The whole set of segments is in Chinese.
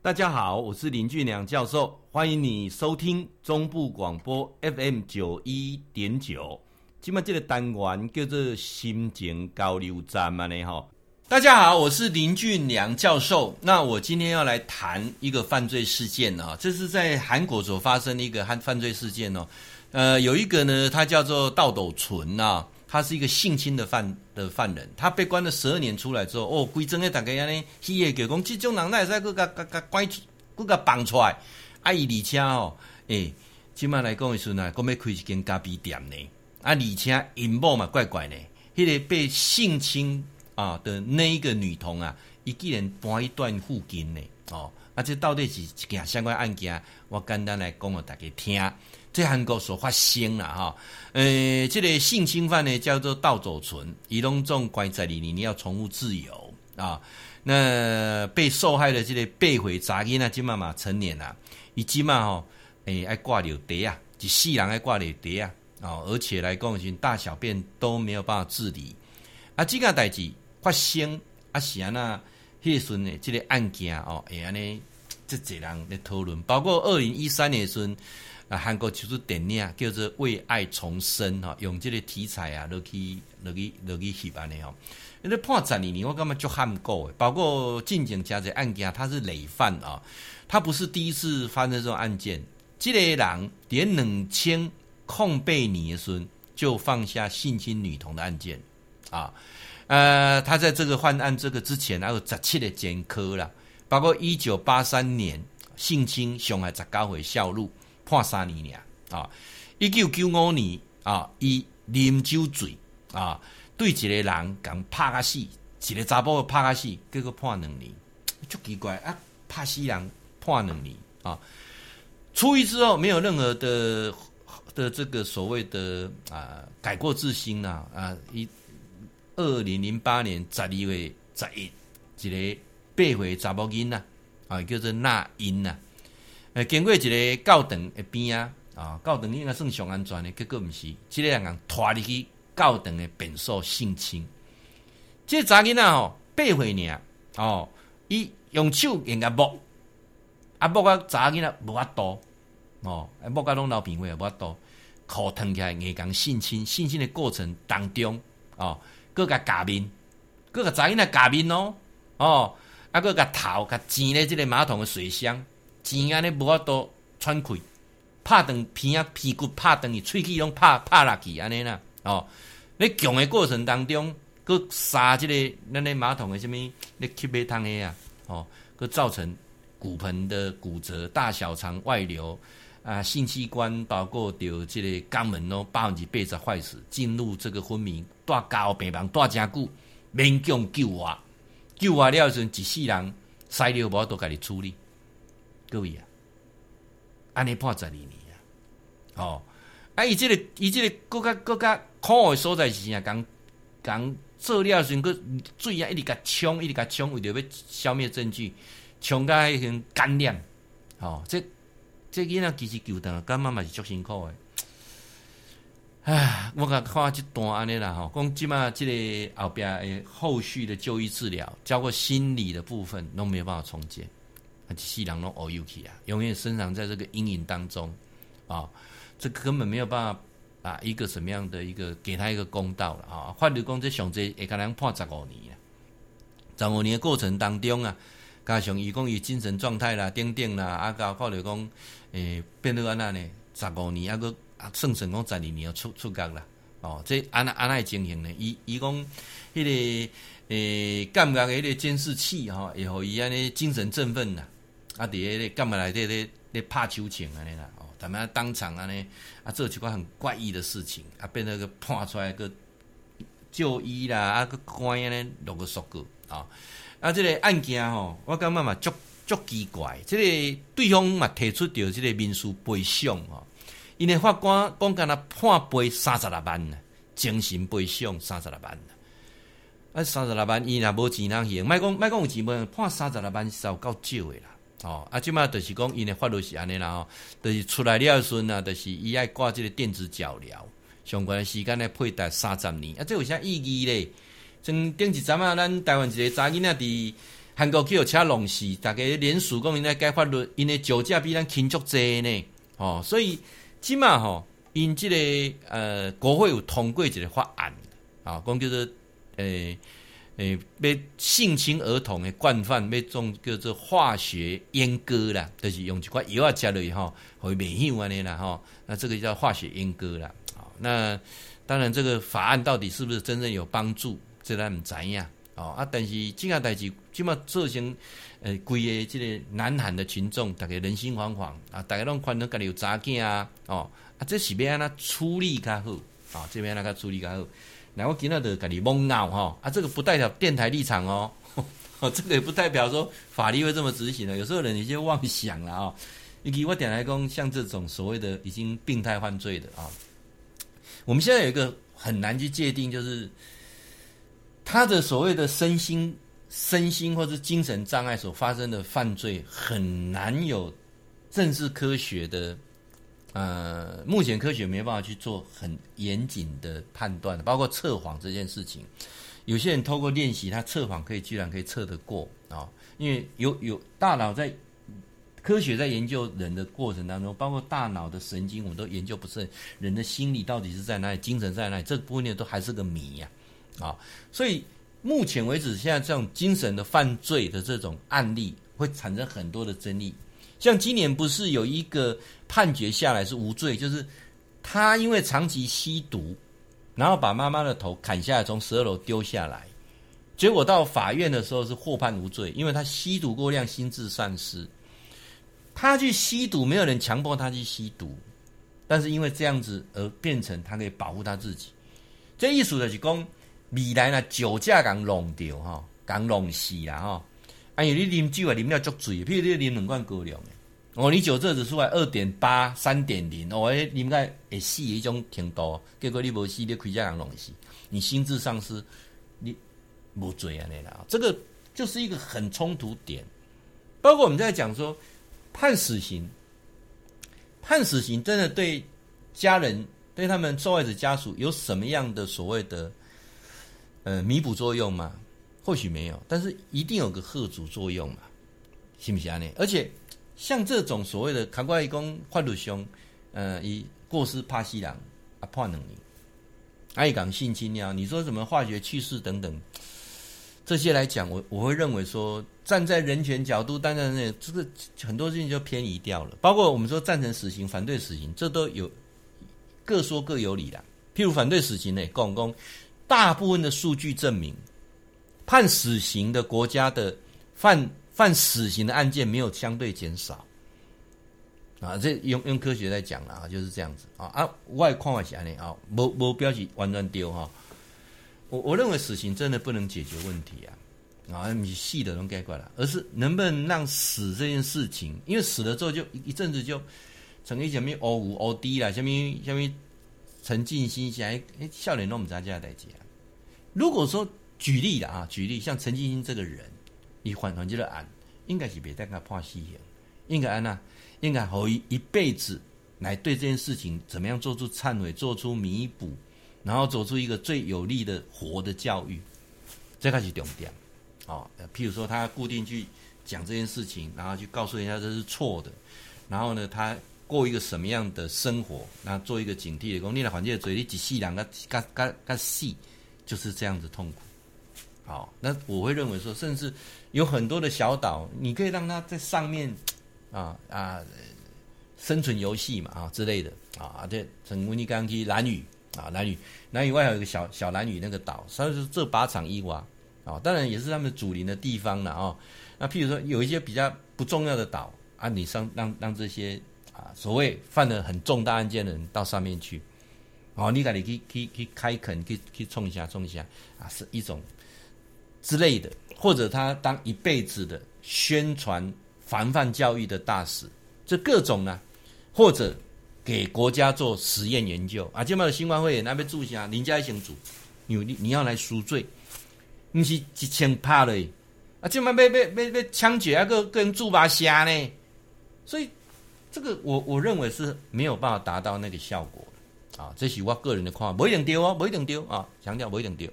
大家好，我是林俊良教授，欢迎你收听中部广播 FM 九一点九。今麦这个单元叫做心情交流站嘛呢哈。大家好，我是林俊良教授。那我今天要来谈一个犯罪事件啊，这是在韩国所发生的一个犯犯罪事件哦。呃，有一个呢，他叫做道斗淳呐。他是一个性侵的犯的犯人，他被关了十二年出来之后，哦，规整个大家安尼，戏也给讲，这种人那会使搁甲甲甲关，搁甲绑出来，啊，伊而且哦，诶、欸，今麦来讲的时阵呢，讲要开一间咖啡店呢，啊，而且因某嘛怪怪呢，迄、个被性侵啊的那一个女童啊，伊竟然搬一段附近呢，哦，啊，这到底是一件相关案件，我简单来讲给大家听。在韩国所发生了哈，呃，这个性侵犯呢叫做盗走存，移动中关在里，你要重复自由啊。那被受害的这个被毁杂音呢，今嘛嘛成年了，以及嘛吼，诶爱挂尿袋啊，一世人爱挂尿袋啊，哦，而且来讲是大小便都没有办法自理啊，这个代志发生啊，是安那，迄时阵呢，这个案件哦，会安尼，这侪人来讨论，包括二零一三年时阵。啊，韩国就是电影叫做《为爱重生》哈，用这个题材啊，落去落去落去翕安尼吼。因为判十二年，我感觉足罕过诶。包括进警加这案件，他是累犯啊，他不是第一次发生这种案件。这个人连两千控被你的孙就放下性侵女童的案件啊。呃，他在这个犯案这个之前，还有十七个前科啦，包括一九八三年性侵伤害十九岁少女。判三年尔啊！一九九五年啊，以啉酒醉啊，对一个人共拍啊死，一个查甫拍啊死，结果判两年，足奇怪啊！拍死人判两年啊！出狱之后没有任何的的这个所谓的啊改过自新呐啊！一二零零八年十二月十一，一个八岁查某囡仔啊，叫做那英呐。诶，经过一个教堂的边啊，啊，教堂应该算上安全的，结果毋是，这个人拖入去教堂的便所性侵。这查囡仔吼，八岁尔哦，伊用手应该摸，啊摸个查囡仔无法度，哦，摸个拢老平会无法度，裤脱起来硬讲性侵，性侵的过程当中，哦，搁个假面，搁个查囡仔假面哦，哦，啊搁个头个挤咧，这个马桶的水箱。钱安尼无法度喘气，拍断皮啊屁股拍断去，喙齿拢拍拍落去安尼啦。哦，咧强的过程当中，搁杀即个咱咧马桶的甚物咧吸马桶的啊，哦，搁造成骨盆的骨折、大小肠外流啊，性器官包括着即个肛门咯，百分之八十坏死，进入这个昏迷，带加护病房带真久，勉强救活，救活了时一世人塞尿无法度家己处理。各位啊，安尼判十二年啊，哦，啊，伊即个伊即个更较更加苦的所在是啥？讲讲做了时阵，个水啊一直甲冲，一直甲冲，为着要消灭证据，冲甲迄种干亮，哦，这这囡仔其实救得，干妈嘛是足辛苦的。唉，我甲看即段安尼啦，吼，讲即马即个后壁诶后续的就医治疗，包括心理的部分，拢没有办法重建。西人拢乌有去啊，永远生长在这个阴影当中啊，这根本没有办法啊，一个什么样的一个给他一个公道了啊？法律讲这上济会可能判十五年啊，十五年的过程当中啊，加上伊讲伊精神状态啦、等等啦，啊，到后来讲诶，变到安那呢？十五年啊，个啊算算讲十二年要出出狱啦，哦，这安那安那情形呢？伊伊讲迄个诶，感觉迄个监视器吼，会互伊安尼精神振奋呐。啊！伫迄个干嘛来？这咧咧拍手枪安尼啦，哦，他们当场安尼啊，做一寡很怪异的事情啊，变那个判出来个就医啦，啊个关安尼录个数据啊，啊，这个案件吼，我感觉嘛足足奇怪，这个对方嘛提出着这个民事赔偿吼，因为法官讲干那判赔三十六万呢，精神赔偿三十六万，啊三十六万伊若无钱通行，莫讲莫讲有钱无，判三十六万是有够少的啦。哦，啊，即马就是讲，因为法律是安尼啦，吼，就是出来了时阵啊，就是伊爱挂即个电子脚镣，相关的时间来佩戴三十年，啊，这有啥意义咧？从顶一阵啊，咱台湾一个查囡仔伫韩国去有车弄死，大家联署讲因在改法律，因为酒驾比咱轻足济呢。哦，所以起码吼，因即个呃国会有通过一个法案，啊，讲叫做诶诶，要性侵儿童的惯犯，要种叫做化学阉割啦，就是用一块药啊加落吼，会免疫安尼啦吼，那这个叫化学阉割啦。好，那当然这个法案到底是不是真正有帮助，这咱唔知影。哦啊，但是这个代志，起码造成呃，规个这个南韩的群众，大家人心惶惶啊，大家拢看到家里有查囝啊，哦啊，这是要安怎处理较好啊？这边那个处理较好。那我今仔就家里懵闹哈啊，这个不代表电台立场哦，哦，这个也不代表说法律会这么执行的。有时候人有些妄想了啊。以及我点来讲，像这种所谓的已经病态犯罪的啊，我们现在有一个很难去界定，就是。他的所谓的身心、身心或是精神障碍所发生的犯罪，很难有政治科学的，呃，目前科学没办法去做很严谨的判断，包括测谎这件事情。有些人透过练习，他测谎可以居然可以测得过啊，因为有有大脑在科学在研究人的过程当中，包括大脑的神经，我们都研究不是人的心理到底是在哪里，精神在哪里，这部分都还是个谜呀。啊所以目前为止，现在这种精神的犯罪的这种案例会产生很多的争议。像今年不是有一个判决下来是无罪，就是他因为长期吸毒，然后把妈妈的头砍下来，从十二楼丢下来，结果到法院的时候是获判无罪，因为他吸毒过量，心智丧失。他去吸毒，没有人强迫他去吸毒，但是因为这样子而变成他可以保护他自己。这意思就是讲。未来呢，酒驾刚弄掉哈，刚弄死啦哈。哎呦，你啉酒啊，啉了足醉，譬如你啉两罐高粱哦，你酒测指数来二点八、三点零，哦，哎，啉个会死的一种程度，结果你无死，你开车人弄死，你心智丧失，你无罪安尼啦。这个就是一个很冲突点。包括我们在讲说判死刑，判死刑真的对家人、对他们受害者家属有什么样的所谓的？呃，弥补作用嘛，或许没有，但是一定有个贺主作用嘛，是不是啊？呢，而且像这种所谓的卡怪公法律上，呃，以过失怕西人啊判两年，爱港性侵呀，你说什么化学去势等等，这些来讲，我我会认为说，站在人权角度，当然呢，这个很多事情就偏移掉了，包括我们说赞成死刑、反对死刑，这都有各说各有理的。譬如反对死刑呢，共工。大部分的数据证明，判死刑的国家的犯犯死刑的案件没有相对减少，啊，这用用科学在讲了啊，就是这样子。啊啊，外况外显呢啊，无无标记完全丢哈，我我认为死刑真的不能解决问题啊，啊，你细的都概括了，而是能不能让死这件事情，因为死了之后就一阵子就成为什么 O 五 O D 啦，什么什么沉浸心想哎哎，少年都不知道这样代志。如果说举例了啊，举例像陈进兴这个人，以缓缓这个案，应该是别带他判死刑，应该安那，应该好一一辈子来对这件事情怎么样做出忏悔，做出弥补，然后做出一个最有力的活的教育，这个是重点。哦，譬如说他固定去讲这件事情，然后去告诉人家这是错的，然后呢，他过一个什么样的生活，那做一个警惕的工，你来缓解嘴里几细两个嘎嘎嘎细。就是这样子痛苦，好，那我会认为说，甚至有很多的小岛，你可以让它在上面啊啊生存游戏嘛啊之类的啊，对，成温尼冈基兰屿啊兰屿，兰屿外还有一个小小兰屿那个岛，所以说这八场一挖啊，当然也是他们主林的地方了啊。那譬如说有一些比较不重要的岛啊，你上让让这些啊所谓犯了很重大案件的人到上面去。哦，你赶紧去去去开垦，去去冲一下，冲一下啊，是一种之类的，或者他当一辈子的宣传防范教育的大使，这各种呢，或者给国家做实验研究啊，这么的新闻会员那边住下，林家一先组，你你你要来赎罪，不是一千怕了，啊，这么被被被被枪决啊，个个人住把虾呢，所以这个我我认为是没有办法达到那个效果。啊，这是我个人的看法，不一定丢哦，不一定丢啊，强调不一定丢。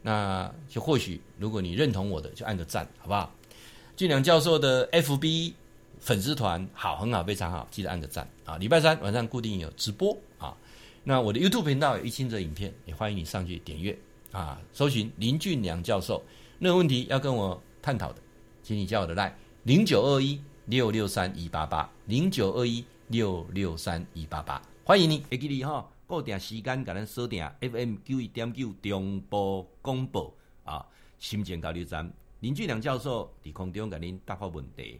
那就或许，如果你认同我的，就按个赞，好不好？俊良教授的 FB 粉丝团好，很好，非常好，记得按个赞啊！礼拜三晚上固定有直播啊。那我的 YouTube 频道有一千则影片，也欢迎你上去点阅啊，搜寻林俊良教授。任何问题要跟我探讨的，请你加我的 Line 零九二一六六三一八八零九二一六六三一八八，欢迎你，会记你哈，固定时间，甲咱锁定 FM 九一点九中波广播啊，心情交流站。林俊良教授伫空中甲您答复问题。